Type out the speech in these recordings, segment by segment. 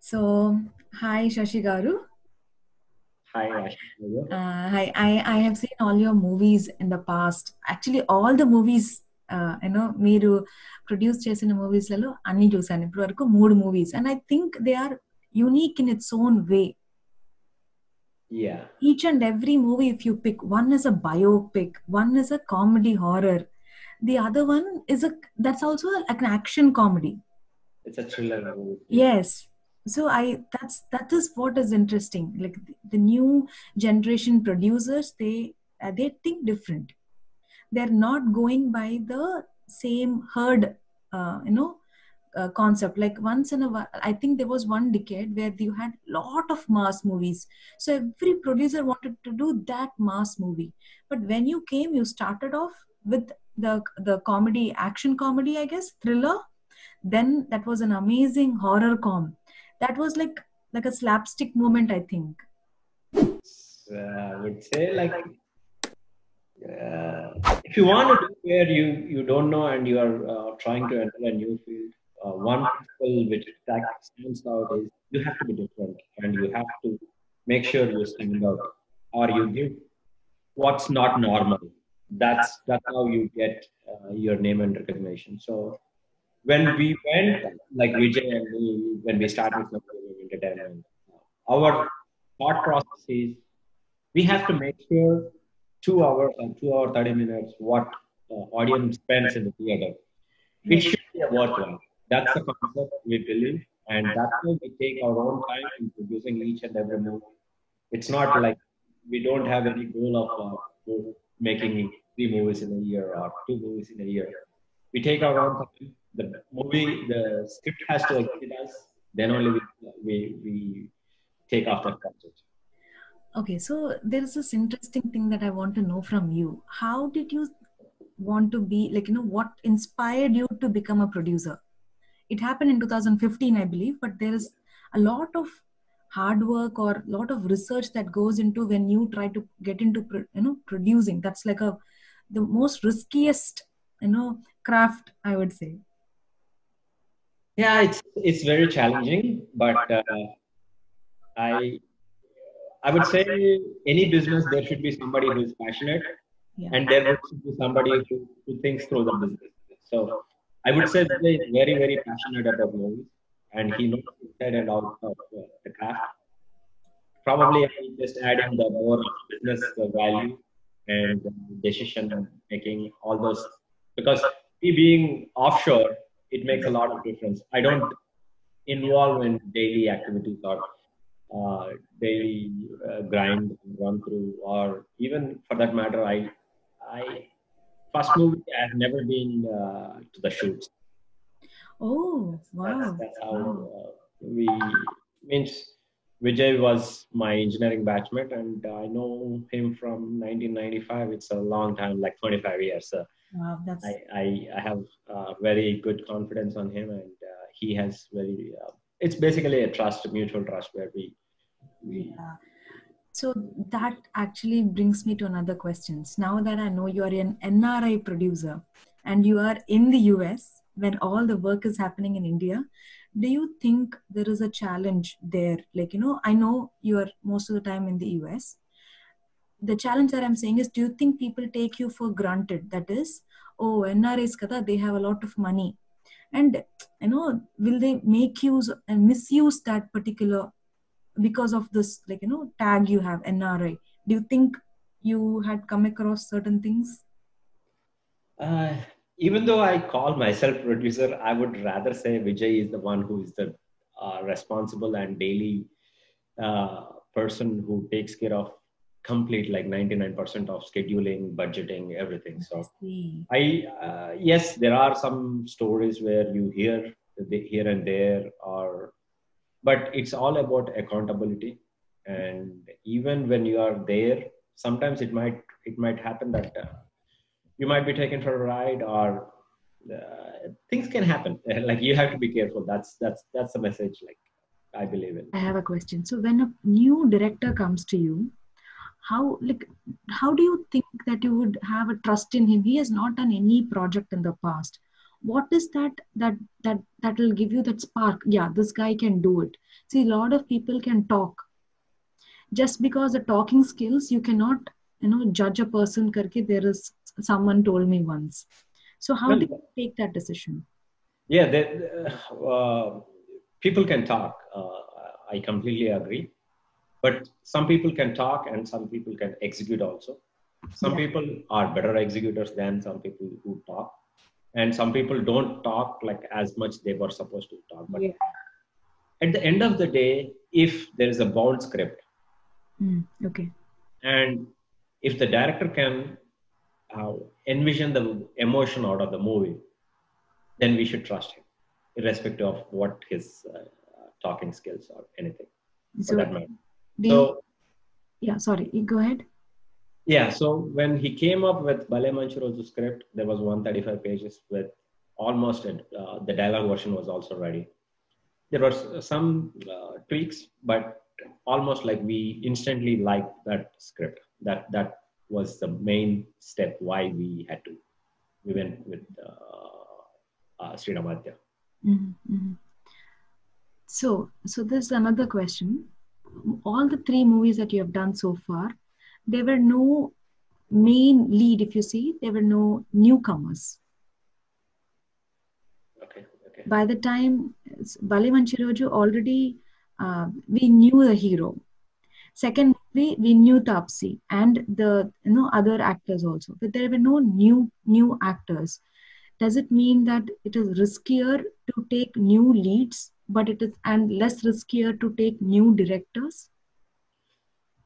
So, hi Shashi Garu. Hi, Ash. How are you? Uh, hi, I, I have seen all your movies in the past. Actually, all the movies, uh, you know, మీరు produce చేసిన మూవీస్లలో అన్ని చూసాను ఇప్పటి వరకు మూడు movies and I think they are unique in its own way Yeah. each and every movie if you pick one is a biopic one is a comedy horror the other one is a that's also like an action so i that's that is what is interesting. Like the, the new generation producers they uh, they think different. They're not going by the same herd uh, you know uh, concept. Like once in a while i think there was one decade where you had lot of mass movies. So every producer wanted to do that mass movie. But when you came you started off with the the comedy action comedy i guess thriller. Then that was an amazing horror com that was like like a slapstick moment i think Uh, I would say like uh, if you want to do where you you don't know and you are uh, trying to enter a new field, uh, one principle which stands out is you have to be different and you have to make sure you stand out or you give what's not normal. That's that's how you get uh, your name and recognition. So when we went like Vijay and me when we started entertainment, our thought process is we have to make sure two hours and two hour 30 minutes what uh, audience spends in the theater. It should be a worthwhile. That's the concept we believe, and that's why we take our own time in producing each and every movie. It's not like we don't have any goal of uh, making three movies in a year or two movies in a year. We take our own time. The movie, the script has to agree with us. Then only we we, we take off that concept. okay so there is this interesting thing that i want to know from you how did you want to be like you know what inspired you to become a producer it happened in 2015 i believe but there is a lot of hard work or a lot of research that goes into when you try to get into you know producing that's like a the most riskiest you know craft i would say Yeah, it's it's very challenging, but uh, I I would say any business there should be somebody who is passionate, yeah and there should be somebody who, who thinks through the business. So I would say Vijay is very very passionate about movies, and he knows inside and out of uh, the craft. Probably I will just add in the more business value and decision making, all those because he being offshore, it makes a lot of difference. I don't involve in daily activities or uh, daily uh, grind run through, or even for that matter, I, I first movie I have never been uh, to the shoots. oh That's, wow that's how wow. uh, we means Vijay was my engineering batchmate, and I know him from 1995. It's a long time, like 25 years. So wow that's I, I, I have uh, very good confidence on him, and uh, he has very. Uh, it's basically a trust, a mutual trust, where we we Yeah. So that actually brings me to another questions. Now that I know you are an NRI producer and you are in the US when all the work is happening in India, do you think there is a challenge there? Like, you know, I know you are most of the time in the US. The challenge that I'm saying is, do you think people take you for granted? That is, oh, NRIs kada, they have a lot of money. And, you know, will they make use and misuse that particular because of this like you know tag you have nri do you think you had come across certain things Uh, even though I call myself producer, I would rather say Vijay is the one who is the uh, responsible and daily uh, person who takes care of complete like 99% of scheduling, budgeting, everything. So I uh, yes, there are some stories where you hear the- here and there, or but it's all about accountability. And even when you are there, sometimes it might it might happen that uh, you might be taken for a ride, or uh, things can happen. like you have to be careful. That's that's that's the message. Like I believe in. i have a question so when a new director comes to you how like how do you think that you would have a trust in him? He has not done any project in the past. What is that that that that will give you that spark? Yeah this guy can do it. See a lot of people can talk. Just because the talking skills you cannot you know judge a person karke there is someone told me once. So how Well, do you take that decision? Yeah, uh, people can talk. Uh, I completely agree. But some people can talk and some people can execute also. Some Yeah. people are better executors than some people who talk. And some people don't talk like as much they were supposed to talk. But Yeah. at the end of the day, if there is a bound script Hmm, okay and if the director can uh, envision the emotion out of the movie, then we should trust him, irrespective of what his uh, talking skills or anything for so that matter. Do you, So yeah sorry you go ahead yeah, so when he came up with Bhale Manchi Roju's script, there was 135 pages with almost uh, the dialogue version was also ready. There was some uh, tweaks, but almost like we instantly liked that script. That that was the main step why we had to we went with uh, uh, Sri Ramaditya. Mhm, mhm. So, so there's another question. All the three movies that you have done so far, there were no main lead. If you see, there were no newcomers. Okay, okay. By the time Bhale Manchiroju already, uh, we knew the hero. Second movie, we knew Taapsee and the you know other actors also, but there were no new new actors. Does it mean that it is riskier to take new leads, but it is and less riskier to take new directors?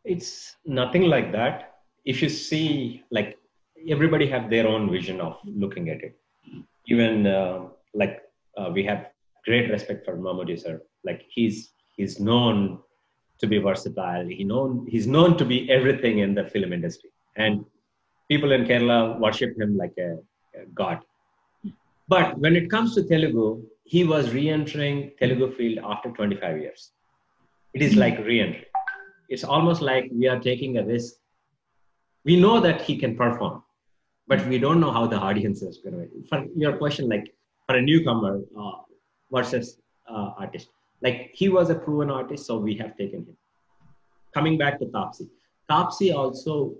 It's nothing like that. If you see, like everybody have their own vision of looking at it. Even uh, like uh, we have great respect for Mammootty sir. Like he's he's known to be versatile. He known he's known to be everything in the film industry, and people in Kerala worship him like a, a god. But when it comes to Telugu, he was re-entering Telugu field after 25 years. It is like re-entry. It's almost like we are taking a risk. We know that he can perform, but we don't know how the audience is going to. For your question, like for a newcomer uh, versus uh, artist, like he was a proven artist, so we have taken him. Coming back to Taapsee, Taapsee also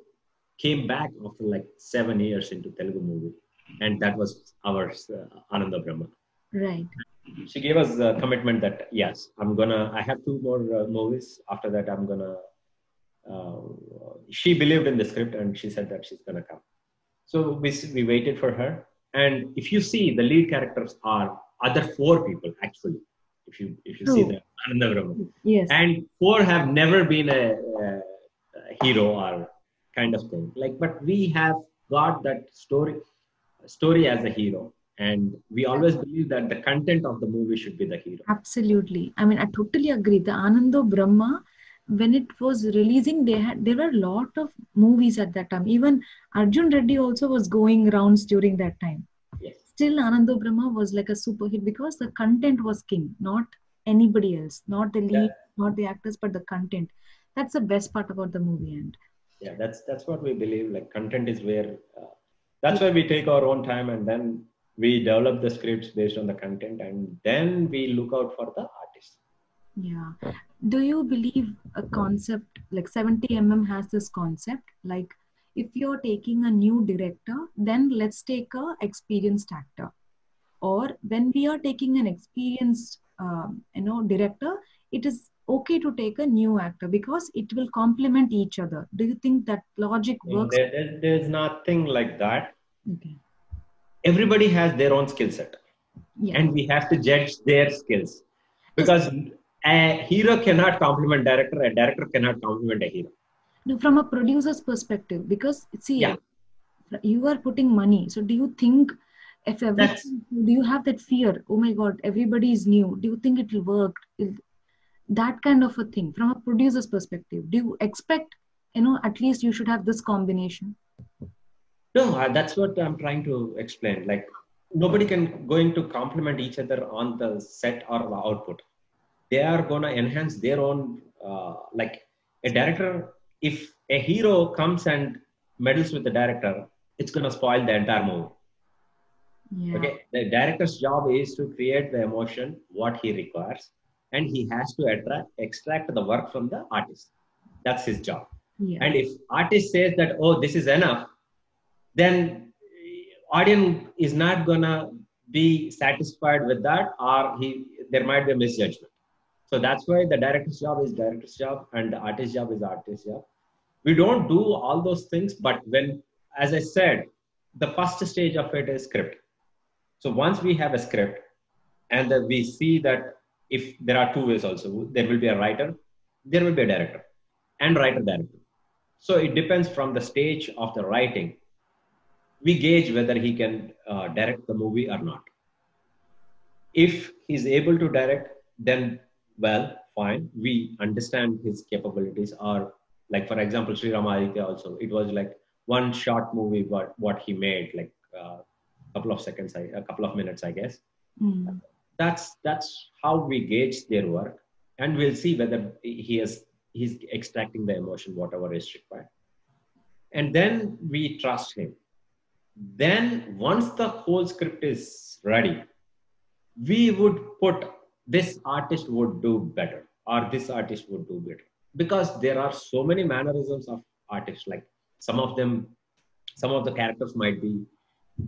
came back after like seven years into Telugu movie, and that was our uh, Anando Brahma. Right. She gave us a commitment that yes, I'm gonna. I have two more uh, movies. After that, I'm gonna. Uh, she believed in the script, and she said that she's gonna come. So we we waited for her, and if you see, the lead characters are other four people actually. If you if you see True. the Yes. and four have never been a, a, a hero or kind of thing like but we have got that story story as a hero and we always believe that the content of the movie should be the hero Absolutely. I mean, I totally agree. The Anando Brahma, when it was releasing, they had there were a lot of movies at that time. Even Arjun Reddy also was going rounds during that time. yes Still, Anando Brahma was like a super hit because the content was king, not anybody else, not the lead, not the actors, but the content. That's the best part about the movie. And yeah that's that's what we believe like content is where uh, that's why we take our own time and then we develop the scripts based on the content and then we look out for the artist yeah, do you believe a concept like 70 mm has this concept? Like if you're taking a new director then let's take a experienced actor. Or when we are taking an experienced um, you know director it is okay to take a new actor because it will complement each other. Do you think that logic works? there, there- there's nothing like that. Okay everybody has their own skill set. Yeah. And we have to judge their skills. Because a hero cannot complement director a director cannot complement a hero. No, from a producer's perspective because see Yeah. you are putting money. So do you think if do you have that fear? Oh my god everybody is new. Do you think it will work? That kind of a thing from a producer's perspective. Do you expect you know at least you should have this combination no that's what i'm trying to explain like nobody can going to complement each other on the set or the output they are going to enhance their own uh, like a director if a hero comes and meddles with the director it's going to spoil the entire movie Yeah. Okay, the director's job is to create the emotion what he requires, and he has to attract, extract the work from the artist. That's his job. Yeah. And if artist says that oh this is enough, then eh, audience is not gonna be satisfied with that, or he there might be a misjudgment. So that's why the director's job is director's job, and the artist's job is artist's job. We don't do all those things, but when, as I said, the first stage of it is script. So once we have a script, and then we see that if there are two ways also, there will be a writer, there will be a director, and writer director. So it depends from the stage of the writing. We gauge whether he can uh, direct the movie or not. If he's able to direct, then well, fine. We understand his capabilities. Or like for example, Sri Ramaditya also, it was like one short movie, but what he made, like a uh, couple of seconds, a couple of minutes, I guess. Mm. That's that's how we gauge their work, and we'll see whether he is he's extracting the emotion, whatever is required. And then we trust him. Then once the whole script is ready, we would put this artist would do better or this artist would do better. Because there are so many mannerisms of artists like some of them some of the characters might be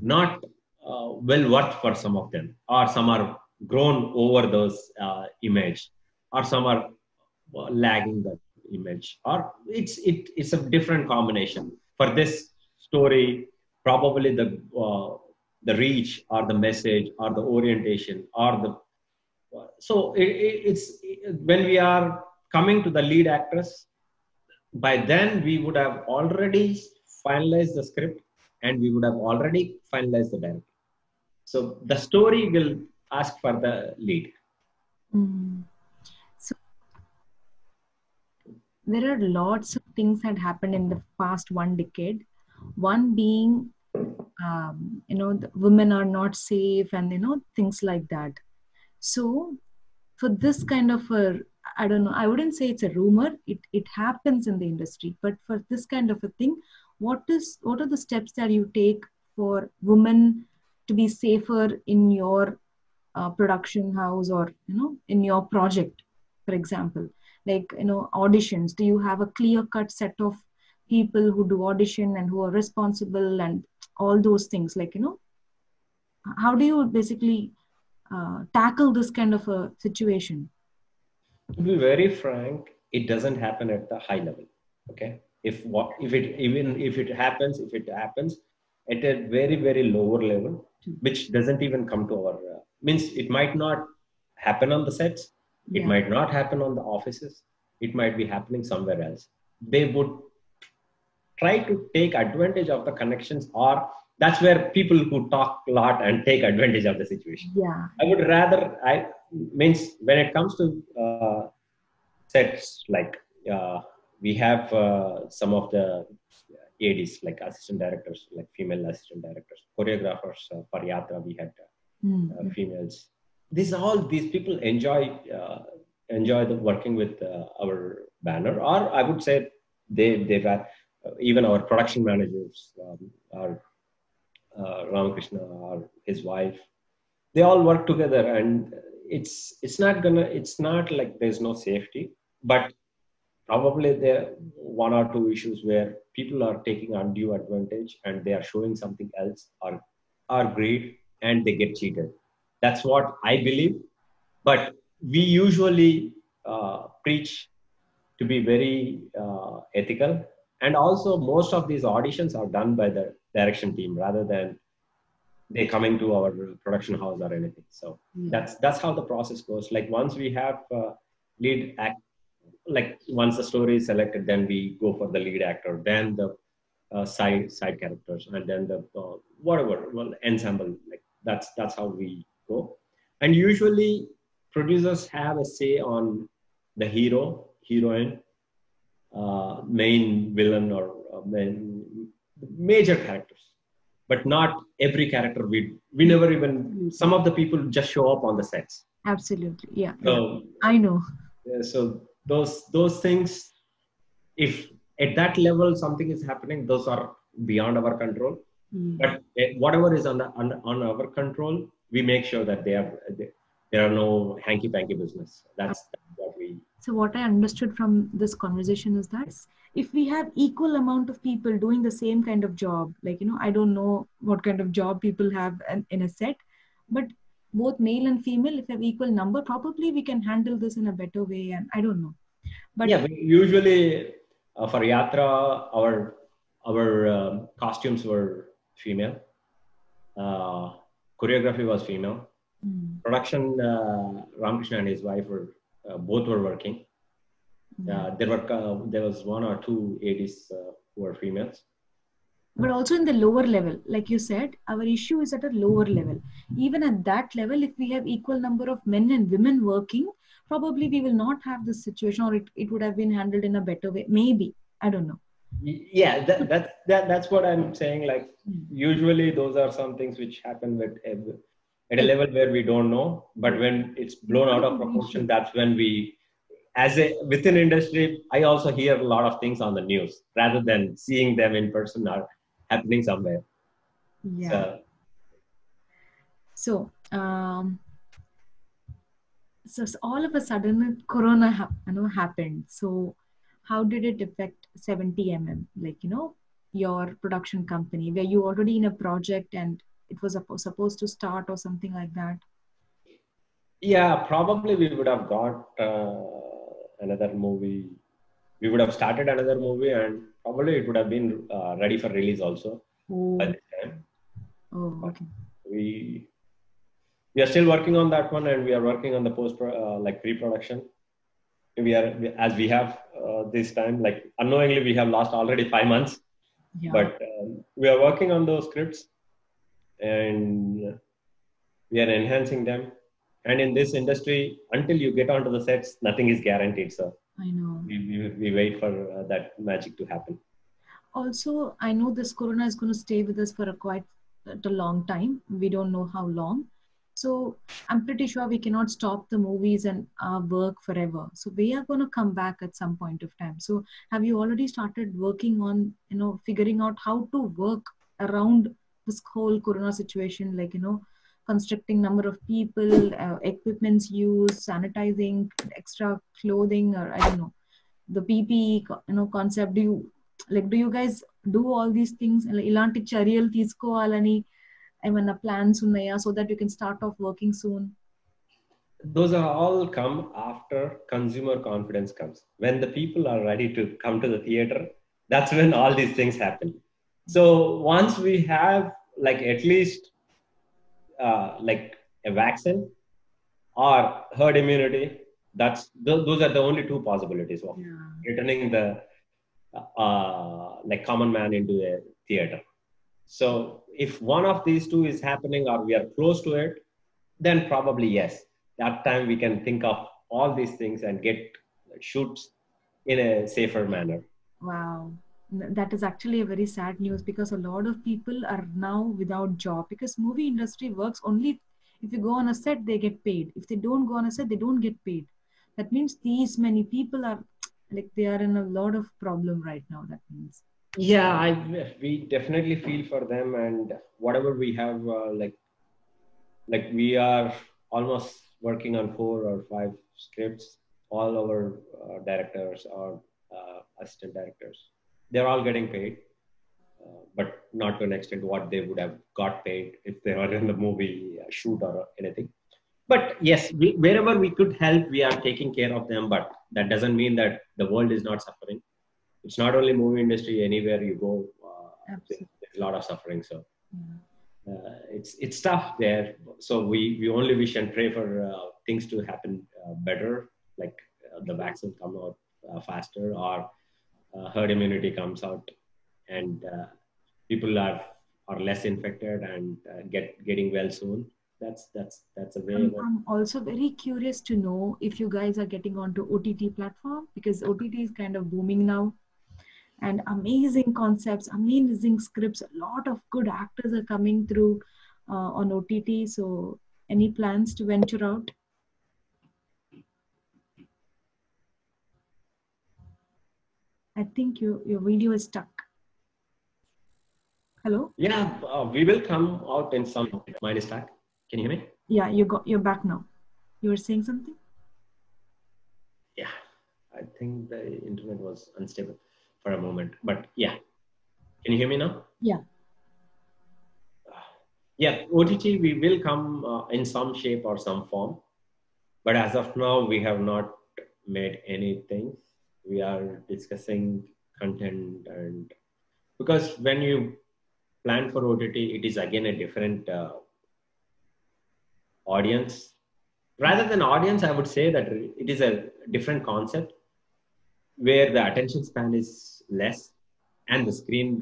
not uh, well worth for some of them or some are grown over those uh, image or some are uh, lagging that image or it's it, it's a different combination. For this story probably the uh, the reach or the message or the orientation or the so it, it's when we are coming to the lead actress by then we would have already finalized the script and we would have already finalized the director. So the story will ask for the lead. Mm. so there are lots of things that happened in the past one decade. One being um, you know women are not safe and you know things like that so for this kind of a I don't know, I wouldn't say it's a rumor. It it happens in the industry. But for this kind of a thing, what is what are the steps that you take for women to be safer in your uh, production house or you know in your project, for example? Like you know auditions. Do you have a clear cut set of people who do audition and who are responsible and all those things? Like you know, how do you basically uh, tackle this kind of a situation? To be very frank, it doesn't happen at the high level. Okay, if what if it even if it happens, if it happens at a very very lower level, which doesn't even come to our uh, means it might not happen on the sets, it Yeah. might not happen on the offices, it might be happening somewhere else. They would try to take advantage of the connections or that's where people who talk a lot and take advantage of the situation Yeah. i would rather i means when it comes to uh, sets like uh, we have uh, some of the ads like assistant directors like female assistant directors choreographers uh, for yatra we had uh, Mm. uh, females these all these people enjoy uh, enjoy the working with uh, our banner or i would say they they were even our production managers um, our uh, ramakrishna or his wife they all work together and it's it's not gonna it's not like there's no safety but probably there one or two issues where people are taking undue advantage and they are showing something else or are greed and they get cheated. That's what i believe but we usually uh, preach to be very uh, ethical and also most of these auditions are done by the direction team rather than they coming to our production house or anything. So Yeah. that's that's how the process goes. Like once we have uh, lead act like once the story is selected then we go for the lead actor then the uh, side side characters and then the uh, whatever well ensemble like that's that's how we go. And usually producers have a say on the hero heroine uh, main villain or uh, main major characters but not every character we we never even some of the people just show up on the sets Absolutely. Yeah. so I know. yeah, so those those things if at that level something is happening those are beyond our control Yeah. But uh, whatever is on, the, on on our control, we make sure that they are they, there are no hanky panky business. That's, that's what we. So what I understood from this conversation is that if we have equal amount of people doing the same kind of job, like you know, I don't know what kind of job people have in, in a set, but both male and female, if we have equal number, probably we can handle this in a better way. And I don't know, but yeah, usually uh, for Yatra, our our um, costumes were female. Uh, choreography was female. Mm, Production, uh, Ramakrishna and his wife were both were working. mm. Uh, there were uh, there was one or two ADs uh, who were females. but also in the lower level like you said our issue is at a lower level even at that level if we have equal number of men and women working probably we will not have this situation or it, it would have been handled in a better way maybe i don't know Yeah, that, that that that's what I'm saying. Like Mm. usually those are some things which happen with ev- at a level where we don't know, but when it's blown out of proportion, that's when we, as a within industry, I also hear a lot of things on the news rather than seeing them in person or happening somewhere. yeah. So, so um so all of a sudden corona hap- you know happened. So how did it affect 70 mm like you know your production company were you already in a project and it was supposed to start or something like that? Yeah, probably we would have got uh, another movie. We would have started another movie, and probably it would have been uh, ready for release also oh, by this time. oh okay. we we are still working on that one and we are working on the post uh, like pre-production. We are as we have uh, this time like unknowingly we have lost already five months. Yeah. But um, we are working on those scripts and we are enhancing them. And in this industry until you get onto the sets nothing is guaranteed so i know. We, we, we wait for uh, that magic to happen. Also i know this corona is going to stay with us for a quite a long time. We don't know how long. So i'm pretty sure we cannot stop the movies and our work forever. So we are going to come back at some point of time. So have you already started working on you know figuring out how to work around this whole corona situation like you know constricting number of people uh, equipments used sanitizing extra clothing or i don't know the ppe co- you know concept do you like do you guys do all these things Like, ఇలాంటి చర్యలు తీసుకోవాలని ఏమన్నా plans ఉన్నాయా so that you can start of working soon those are all come after consumer confidence comes when the people are ready to come to the theater that's when all these things happen so once we have like at least uh, like a vaccine or herd immunity that's th- those are the only two possibilities of returning the uh, like common man into a theater. So if one of these two is happening or we are close to it then probably yes. That time we can think of all these things and get shoots in a safer manner. Wow that is actually a very sad news because a lot of people are now without job because movie industry works only if you go on a set they get paid. If they don't go on a set they don't get paid. That means these many people are like they are in a lot of problem right now that means. Yeah I, we definitely feel for them and whatever we have uh, like like we are almost working on four or five scripts. All our uh, directors or uh, assistant directors they're all getting paid uh, but not to an extent what they would have got paid if they were in the movie uh, shoot or anything. But yes we, wherever we could help we are taking care of them but that doesn't mean that the world is not suffering. It's not only movie industry anywhere you go uh, there's a lot of suffering so yeah. uh, it's it's tough there. So we we only wish and pray for uh, things to happen uh, better like uh, the vaccine come out uh, faster or herd immunity comes out and uh, people are are less infected and uh, get getting well soon that's that's that's a I'm, I'm also very curious to know if you guys are getting onto OTT platform because OTT is kind of booming now and amazing concepts, amazing scripts. A lot of good actors are coming through uh, on OTT. So, any plans to venture out? I think your your video is stuck. Hello. Yeah, uh, we will come out in some Mine is stack. Can you hear me? Yeah, you got you're back now. You were saying something. Yeah, I think the internet was unstable for a moment, but yeah. Can you hear me now? Yeah. Yeah, OTT we will come uh, in some shape or some form, but as of now we have not made anything. We are discussing content and because when you plan for OTT, it is again a different uh, audience. Rather than audience, I would say that it is a different concept where the attention span is less and the screen,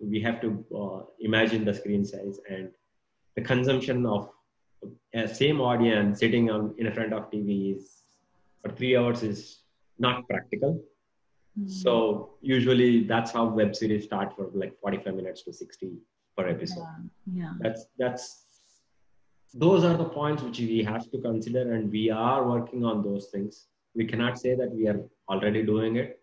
we have to uh, imagine the screen size and the consumption of a same audience sitting on in front of TVs for three hours is not practical. Mm. So usually that's how web series start for like 45 minutes to 60 per episode. Yeah. yeah. That's that's those are the points which we have to consider and we are working on those things. We cannot say that we are already doing it.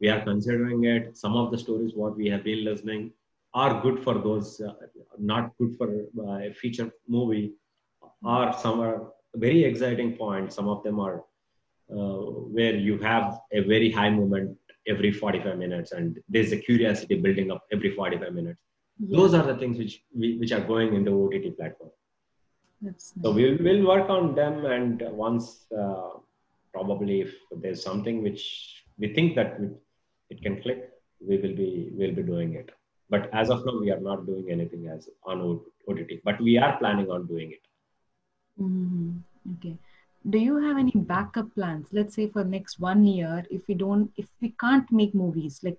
We are considering it. Some of the stories what we have been listening are good for those, uh, not good for uh, a feature movie, or some are very exciting points. Some of them are where you have a very high moment every 45 minutes and there's a curiosity building up every 45 minutes yeah. those are the things which which are going in the ott platform nice. so we'll, we'll work on them and once uh, probably if there's something which we think that it can click we will be we'll be doing it but as of now we are not doing anything as on ott but we are planning on doing it mm-hmm. okay do you have any backup plans? Let's say for next one year if we don't if we can't make movies like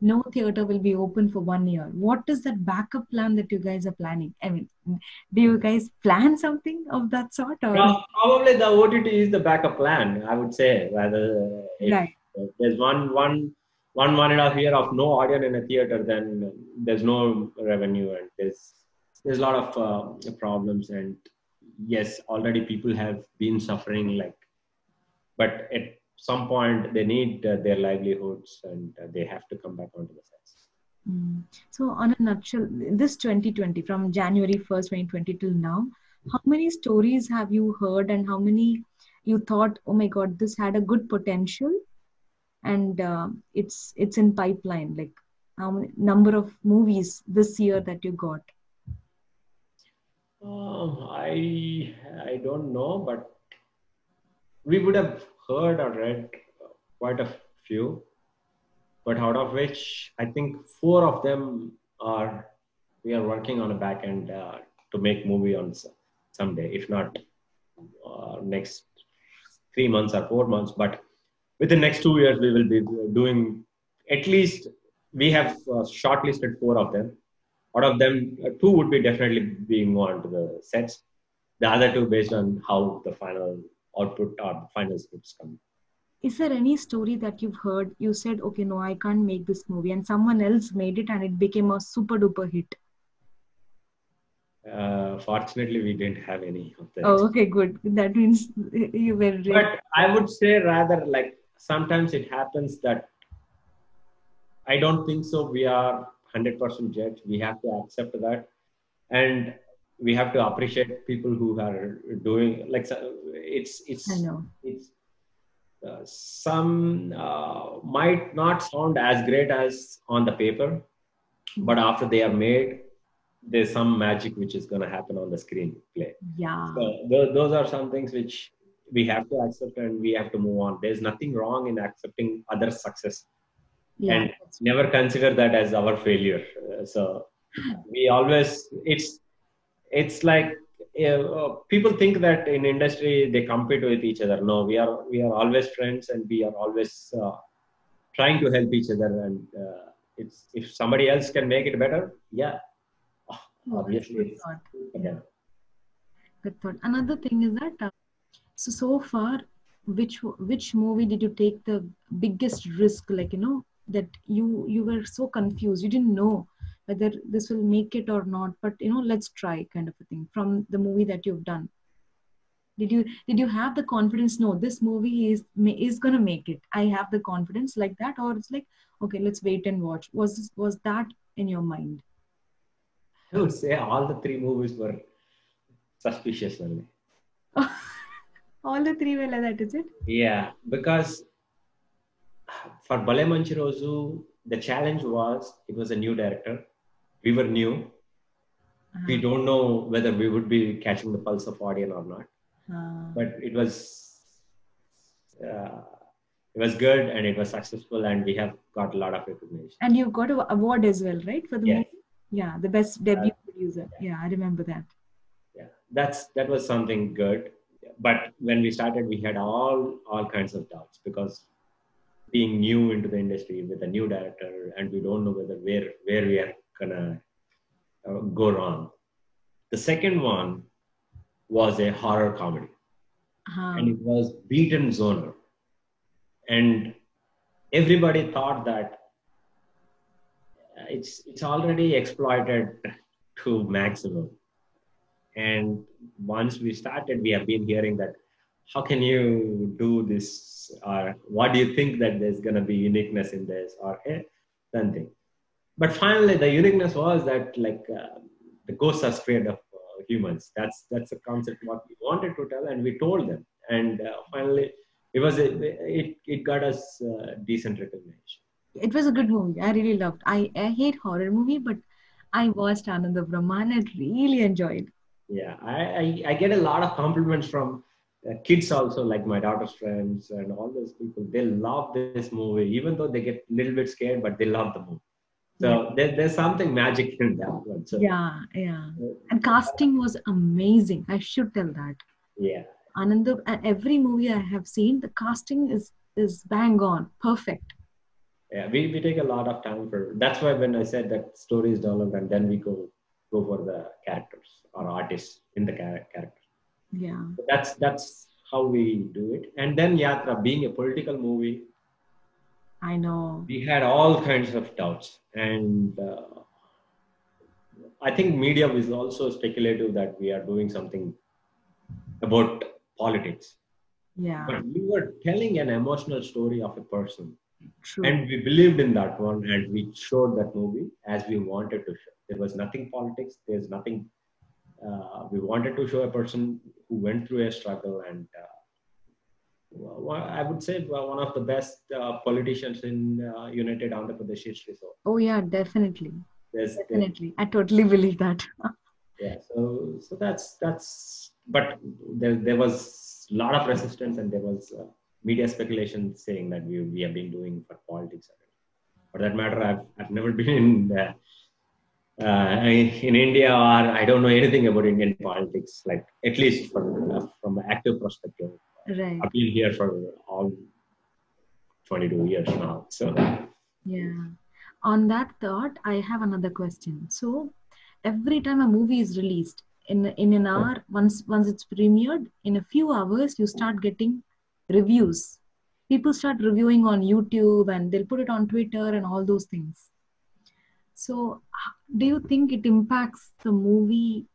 no theater will be open for one year. What is that backup plan that you guys are planning? I mean do you guys plan something of that sort or? Well, probably the ott is the backup plan i would say rather if right. there's one one one one and a half year of no audience in a theater then there's no revenue and there's there's a lot of uh, problems and yes, already people have been suffering like, but at some point they need uh, their livelihoods and uh, they have to come back onto the sets. Mm. So, on a nutshell, this 2020 from January 1st, 2020 till now, how many stories have you heard and how many you thought, oh my God, this had a good potential and uh, it's it's in pipeline? Like, how many number of movies this year that you got? Um, I I don't know, but we would have heard or read quite a few, but out of which I think four of them are we are working on a back end uh, to make movie on someday, if not uh, next three months or four months, but within next two years we will be doing at least we have uh, shortlisted four of them out of them, uh, two would be definitely being on to the sets. The other two based on how the final output or the final scripts come. Is there any story that you've heard? You said, okay, no, I can't make this movie, and someone else made it and it became a super duper hit. Uh, fortunately, we didn't have any of that. Oh, okay, good. That means you were. But I would say rather like sometimes it happens that I don't think so. We are 100% judge. We have to accept that. And we have to appreciate people who are doing like it's it's I know. it's uh, some uh, might not sound as great as on the paper but after they are made there's some magic which is going to happen on the screen play yeah so th- those are some things which we have to accept and we have to move on there's nothing wrong in accepting other success yeah, and never consider that as our failure. Uh, so we always it's it's like uh, people think that in industry they compete with each other. No we are we are always friends and we are always uh, trying to help each other. And uh, it's if somebody else can make it better yeah. Oh, obviously. good. Yeah. good thought. Another thing is that uh, so so far which which movie did you take the biggest risk? Like you know that you you were so confused. You didn't know whether this will make it or not but you know let's try kind of a thing from the movie that you've done. Did you did you have the confidence no this movie is is going to make it. I have the confidence like that? Or it's like okay let's wait and watch. Was this, was that in your mind? I would say all the three movies were suspicious only. All the three were like that, is it? Yeah, because for Bhale Manchi Roju, the challenge was it was a new director. We were new. We Uh-huh. don't know whether we would be catching the pulse of audience or not. Uh, But it was uh, it was good and it was successful and we have got a lot of recognition. and you got an award as well, right? For the Yes. movie? Yeah, the best debut producer. Yeah, I remember that. yeah that's that was something good but when we started we had all all kinds of doubts because being new into the industry with a new director and we don't know whether where where we are gonna uh, go wrong. The second one was a horror comedy. Uh-huh. and it was beaten genre. And everybody thought that uh, it's it's already exploited to maximum. And once we started we have been hearing that how can you do this or what do you think that there's going to be uniqueness in this or eh, something but finally the uniqueness was that like uh, the ghosts are scared of uh, humans that's that's the concept what we wanted to tell and we told them and uh, finally it was a, it it got us uh, decent recognition It was a good movie. I really loved. I, I hate horror movie, but I watched Ananda Brahman and really enjoyed. yeah I, I i get a lot of compliments from uh, kids also like my daughter's friends and all those people they love this movie even though they get a little bit scared but they love the movie so there, there's something magic in that one so Yeah, yeah. And casting was amazing. I should tell that. yeah Ananda, every movie I have seen, the casting is is bang on, perfect. yeah we, we take a lot of time for that's why when i said that story is developed and then we go go for the characters or artists in the char- character Yeah. So that's that's how we do it and then yatra being a political movie I know. we had all kinds of doubts and uh, i think media was also speculative that we are doing something about politics Yeah. but we were telling an emotional story of a person True. and we believed in that one and we showed that movie as we wanted to show there was nothing politics there's nothing uh, we wanted to show a person who went through a struggle and uh, well, I would say one of the best uh, politicians in uh, United Andhra Pradesh history. So oh yeah, definitely. there's, Definitely. I totally believe that. yeah. So so that's that's. But there there was a lot of resistance and there was uh, media speculation saying that we we have been doing for politics. For that matter, I've I've never been in. Uh, uh, in India, or I don't know anything about Indian politics, like at least from uh, from an active perspective. right. I've been here for all 22 years now. So Yeah. On that thought, I have another question. So, every time a movie is released, in in an hour, once once it's premiered, in a few hours, you start getting reviews. People start reviewing on YouTube, and they'll put it on Twitter and all those things. So, do you think it impacts the movie?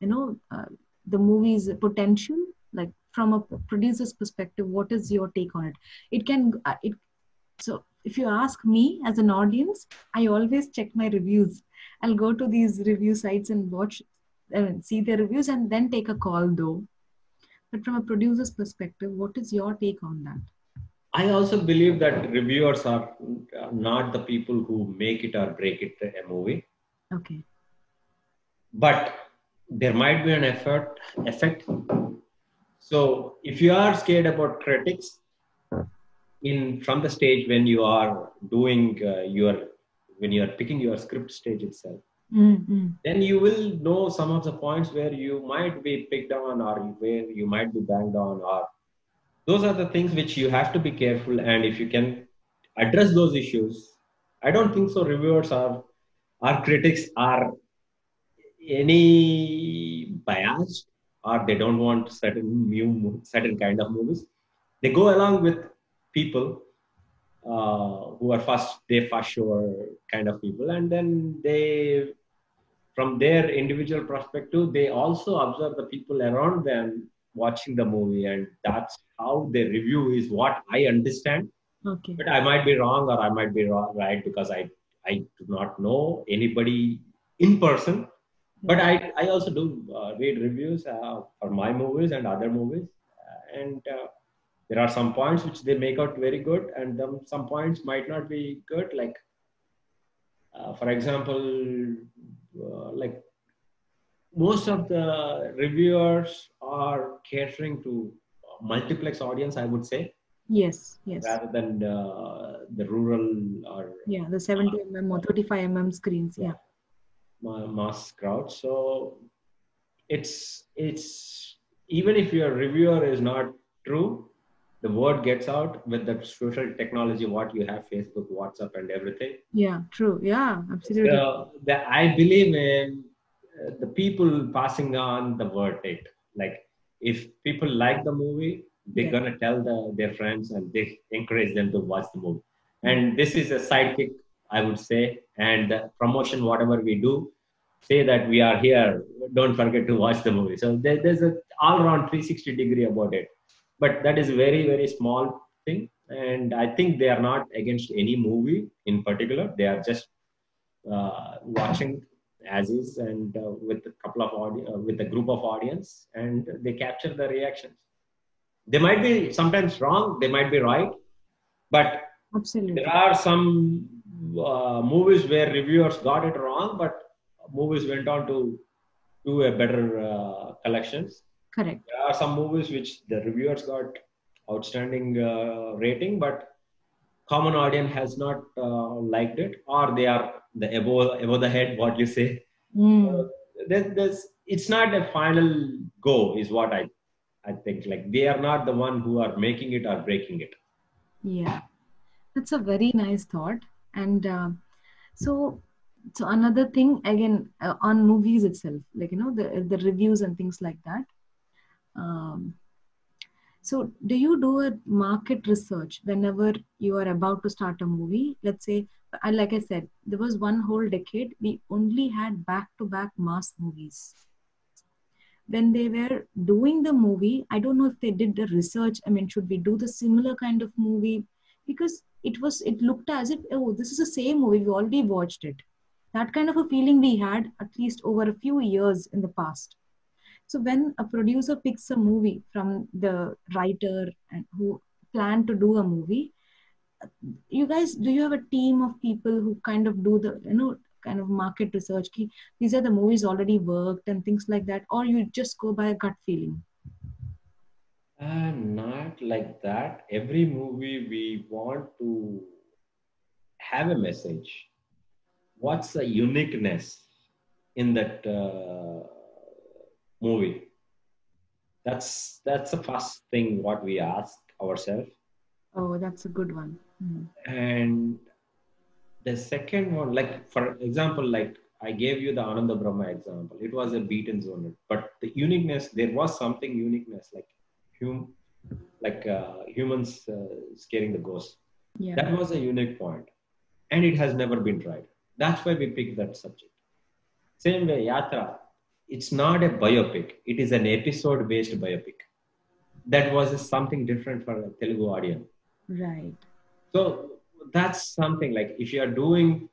You know, uh, the movie's potential, like from a producer's perspective. What is your take on it? It can uh, it so if you ask me as an audience, I always check my reviews. I'll go to these review sites and watch, mean, see the reviews and then take a call though. But from a producer's perspective, what is your take on that? I also believe that reviewers are not the people who make it or break it a movie, Okay. but there might be an effort effect. So if you are scared about critics, in from the stage when you are doing uh, your when you are picking your script stage itself, Mm-hmm. then you will know some of the points where you might be picked on or where you might be banged on or those are the things which you have to be careful and if you can address those issues i don't think so reviewers are our critics are any biased or they don't want certain new certain kind of movies. They go along with people uh, who are first they first show kind of people and then they from their individual perspective they also observe the people around them watching the movie and that's how they review is what i understand Okay. but i might be wrong or i might be wrong, right because i i do not know anybody in person But I, I also do uh, read reviews uh, for my movies and other movies, uh, and uh, there are some points which they make out very good, and um, some points might not be good. Like, uh, for example, uh, like most of the reviewers are catering to multiplex audience, I would say, Yes, yes. rather than uh, the rural or Yeah, the 70 mm or 35 mm screens. Yeah. ma- mass crowd. So it's it's even if your reviewer is not true, the word gets out with the social technology what you have, Facebook, WhatsApp, and everything. Yeah, true. Yeah, absolutely. So the, I believe in the people passing on the word. It like if people like the movie, they're Yeah. gonna tell the, their friends and they encourage them to watch the movie. And this is a sidekick, I would say. And the promotion, whatever we do, say that we are here. Don't forget to watch the movie. So there, there's a all around 360 degree about it. But that is very very small thing. And I think they are not against any movie in particular. They are just uh, watching as is and uh, with a couple of audi- uh, with a group of audience and they capture the reactions they might be sometimes wrong they might be right but Absolutely. there are some uh, movies where reviewers got it wrong but movies went on to do a better uh, collections Correct. there are some movies which the reviewers got outstanding uh, rating but common audience has not uh, liked it or they are the above above the head what you say Mm. there's, there's it's not a final go is what i i think like they are not the one who are making it or breaking it Yeah, that's a very nice thought. And uh, so, so another thing again uh, on movies itself, like you know the the reviews and things like that. Um, so, do you do a market research whenever you are about to start a movie? Let's say, I like I said, there was one whole decade we only had back-to-back mass movies. When they were doing the movie, I don't know if they did the research. I mean, should we do the similar kind of movie? Because it was, it looked as if, oh, this is the same movie. We already watched it. That kind of a feeling we had at least over a few years in the past. So when a producer picks a movie from the writer and who plan to do a movie, you guys, do you have a team of people who kind of do the, you know, kind of market research? Ki, These are the movies already worked and things like that, or you just go by a gut feeling? uh, not like that every movie we want to have a message what's the uniqueness in that uh, movie that's that's the first thing what we ask ourselves Oh, that's a good one. Mm. and the second one like for example like i gave you the Anando Brahma example. It was a beaten zone. But the uniqueness there was something uniqueness like hum, like uh, humans uh, scaring the ghost. Yeah. that was a unique point. And it has never been tried. That's why we picked that subject. Same way yatra it's not a biopic. It is an episode based biopic. That was something different for a telugu audience. Right. So that's something like if you are doing,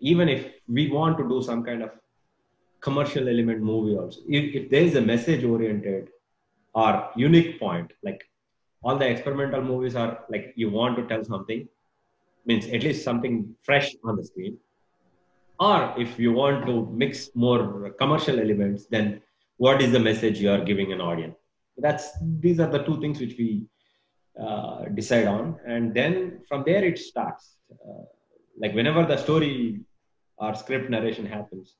even if we want to do some kind of commercial element movie also, if, if there is a message oriented or unique point, like all the experimental movies are like you want to tell something, means at least something fresh on the screen. Or if you want to mix more commercial elements, then what is the message you are giving an audience? That's these are the two things which we uh, decide on and then from there it starts uh, like whenever the story or script narration happens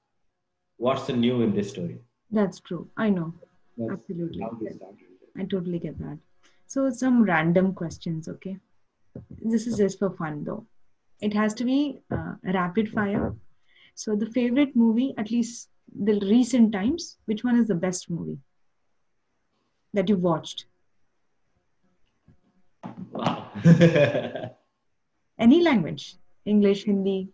what's the new in this story That's true. I know. That's Absolutely. how we start. I totally get that. So, some random questions, okay? This is just for fun though. It has to be uh, rapid fire. So, the favorite movie, at least the recent times, which one is the best movie that you've watched? Wow. Any language? English, Hindi,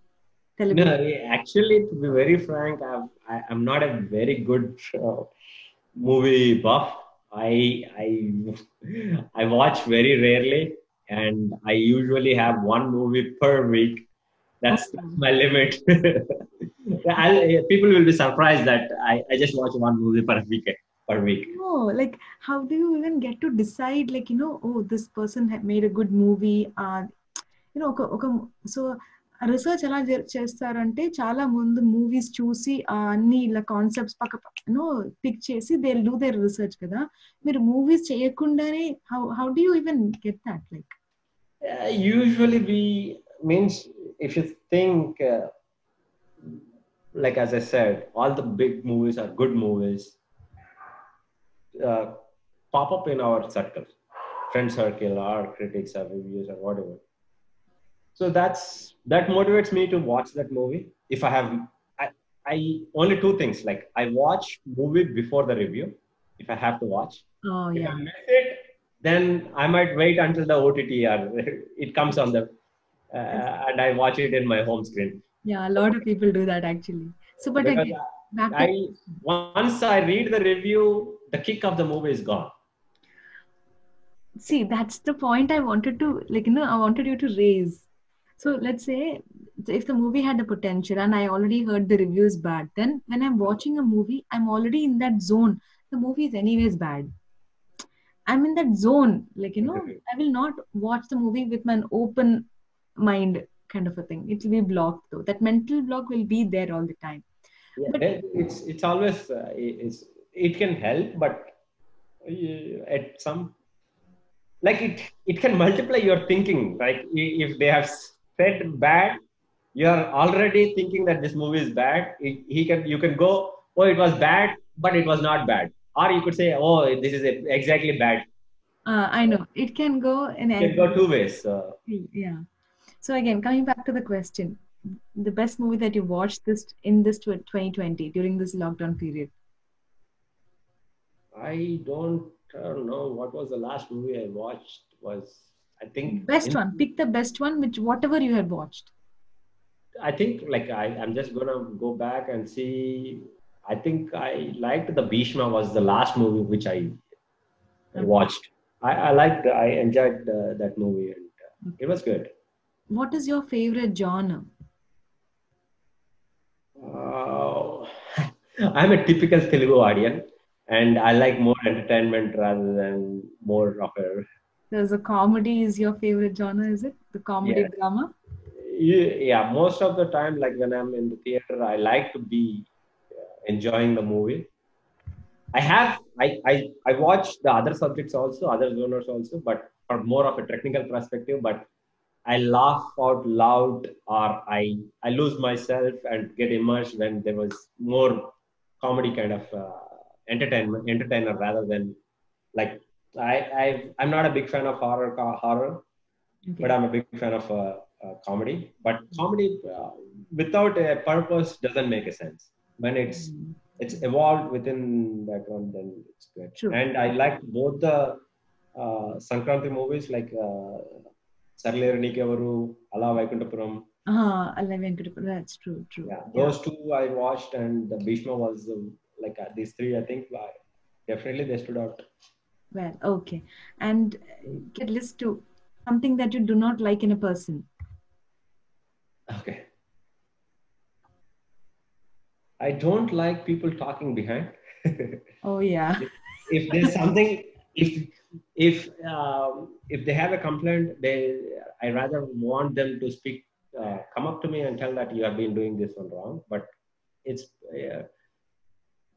Telugu? no actually to be very frank I've, I, i'm not a very good uh, movie buff. I i i watch very rarely and i usually have one movie per week. That's, that's my limit. I'll, uh, people will be surprised that I, I just watch one movie per week per week. Like how do you even get to decide like you know oh this person made a good movie uh, you know ఒక ఒక so research ఎలా చేస్తారంటే చాలా ముందు movies చూసి అన్ని ఇలా concepts పక్క నో పిక్ చేసి దే డూ దేర్ రీసెర్చ్ కదా మీరు మూవీస్ చేయకుండానే how how do you even get that like usually we means if you think like as I said all the big movies are good movies uh, pop up in our circle, friend circle, our critics, our reviews, or whatever. So that's that motivates me to watch that movie. If I have, I, I only two things like I watch movie before the review, if I have to watch. Oh if yeah. I miss it, then I might wait until the OTT or it comes on the uh, and I watch it in my home screen. Yeah, a lot of people do that actually. So, but again, I, once I read the review, the kick of the movie is gone. see that's the point i wanted to like you know i wanted you to raise. So let's say if the movie had the potential and i already heard the reviews bad then when i'm watching a movie i'm already in that zone. The movie is anyways bad. I'm in that zone like you know i will not watch the movie with an open mind kind of a thing. It will be blocked though. That mental block will be there all the time. Yeah, But- it's it's always uh, it's it can help, but uh, at some like it it can multiply your thinking. Like if they have said bad, you are already thinking that this movie is bad. It, he can you can go oh it was bad, but it was not bad, or you could say oh this is exactly bad. uh, i know it can go in It can go two ways. So, yeah so again coming back to the question the best movie that you watched this in this tw- 2020 during this lockdown period I don't uh, know what was the last movie I watched. Was I think best in- one pick the best one which whatever you had watched I think like I, I'm just gonna go back and see. I think I liked the Bhishma was the last movie which I watched. I, I liked, I enjoyed uh, that movie and uh, it was good. what is your favorite genre Uh, I'm a typical Telugu audience and I like more entertainment rather than more of a. there's a comedy is your favorite genre is it the comedy Yeah. drama Yeah, most of the time, like when I'm in the theater, I like to be uh, enjoying the movie. I have I, I I watch the other subjects also, other genres also, but from more of a technical perspective. But I laugh out loud, or I I lose myself and get immersed when there was more comedy kind of uh, entertainment entertainer rather than like I I I'm not a big fan of horror horror, okay. but I'm a big fan of uh, uh, comedy. But comedy uh, without a purpose doesn't make a sense. When it's Mm. it's evolved within that one, then it's good. True. And I like both the uh, Sankranti movies like uh, Sarileru Neekevvaru, Ala Vaikuntapuram. ah Allah Venkatapura, that's true true Yeah, those two I watched, and the Bhishma was uh, like uh, these three. I think I, definitely they stood out. well okay and uh, get list to something that you do not like in a person Okay. I don't like people talking behind. oh yeah if there's something if if um, if they have a complaint they i rather want them to speak uh, come up to me and tell that you have been doing this one wrong but it's uh,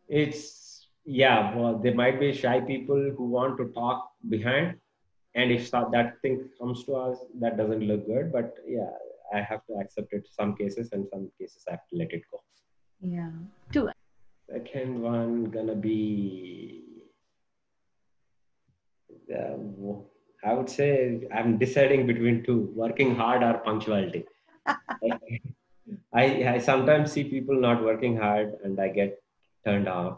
it's yeah well there might be shy people who want to talk behind. And if that thing comes to us that doesn't look good. But yeah i have to accept it some cases and some cases i have to let it go. Yeah. Two. Second one gonna be, uh, I would say I'm deciding between two: working hard or punctuality. I I sometimes see people not working hard and I get turned off,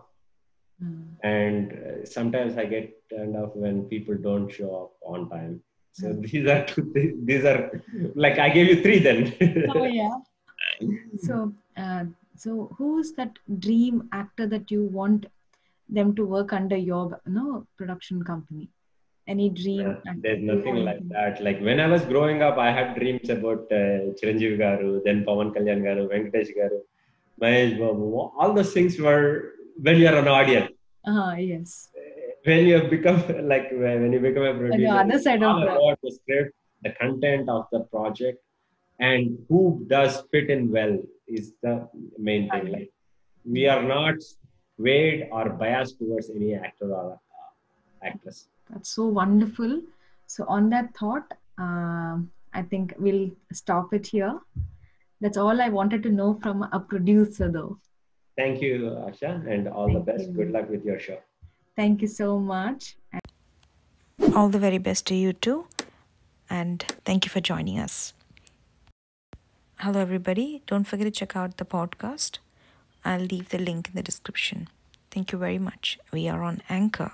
Mm. and uh, sometimes I get turned off when people don't show up on time. So Mm. these are two. These are like I gave you three then. oh yeah so uh, so who's that dream actor that you want them to work under your no production company any dream Yeah, There's nothing like that. Like when I was growing up, I had dreams about uh, Chiranjeevi garu, then Pawan Kalyan garu, Venkatesh garu. Mahesh Babu, all those things were when you're an audience. Uh, yes. When you become like when you become a producer, the other side of the- about the script, the content of the project, and who does fit in well is the main thing. Right. Like we are not swayed or biased towards any actor or uh, actress. That's so wonderful. So, on that thought, um, I think we'll stop it here. That's all I wanted to know from a producer, though. Thank you, Asha, and all the best. you. Good luck with your show. Thank you so much. All the very best to you too. And thank you for joining us. Hello, everybody. Don't forget to check out the podcast. I'll leave the link in the description. Thank you very much. We are on Anchor.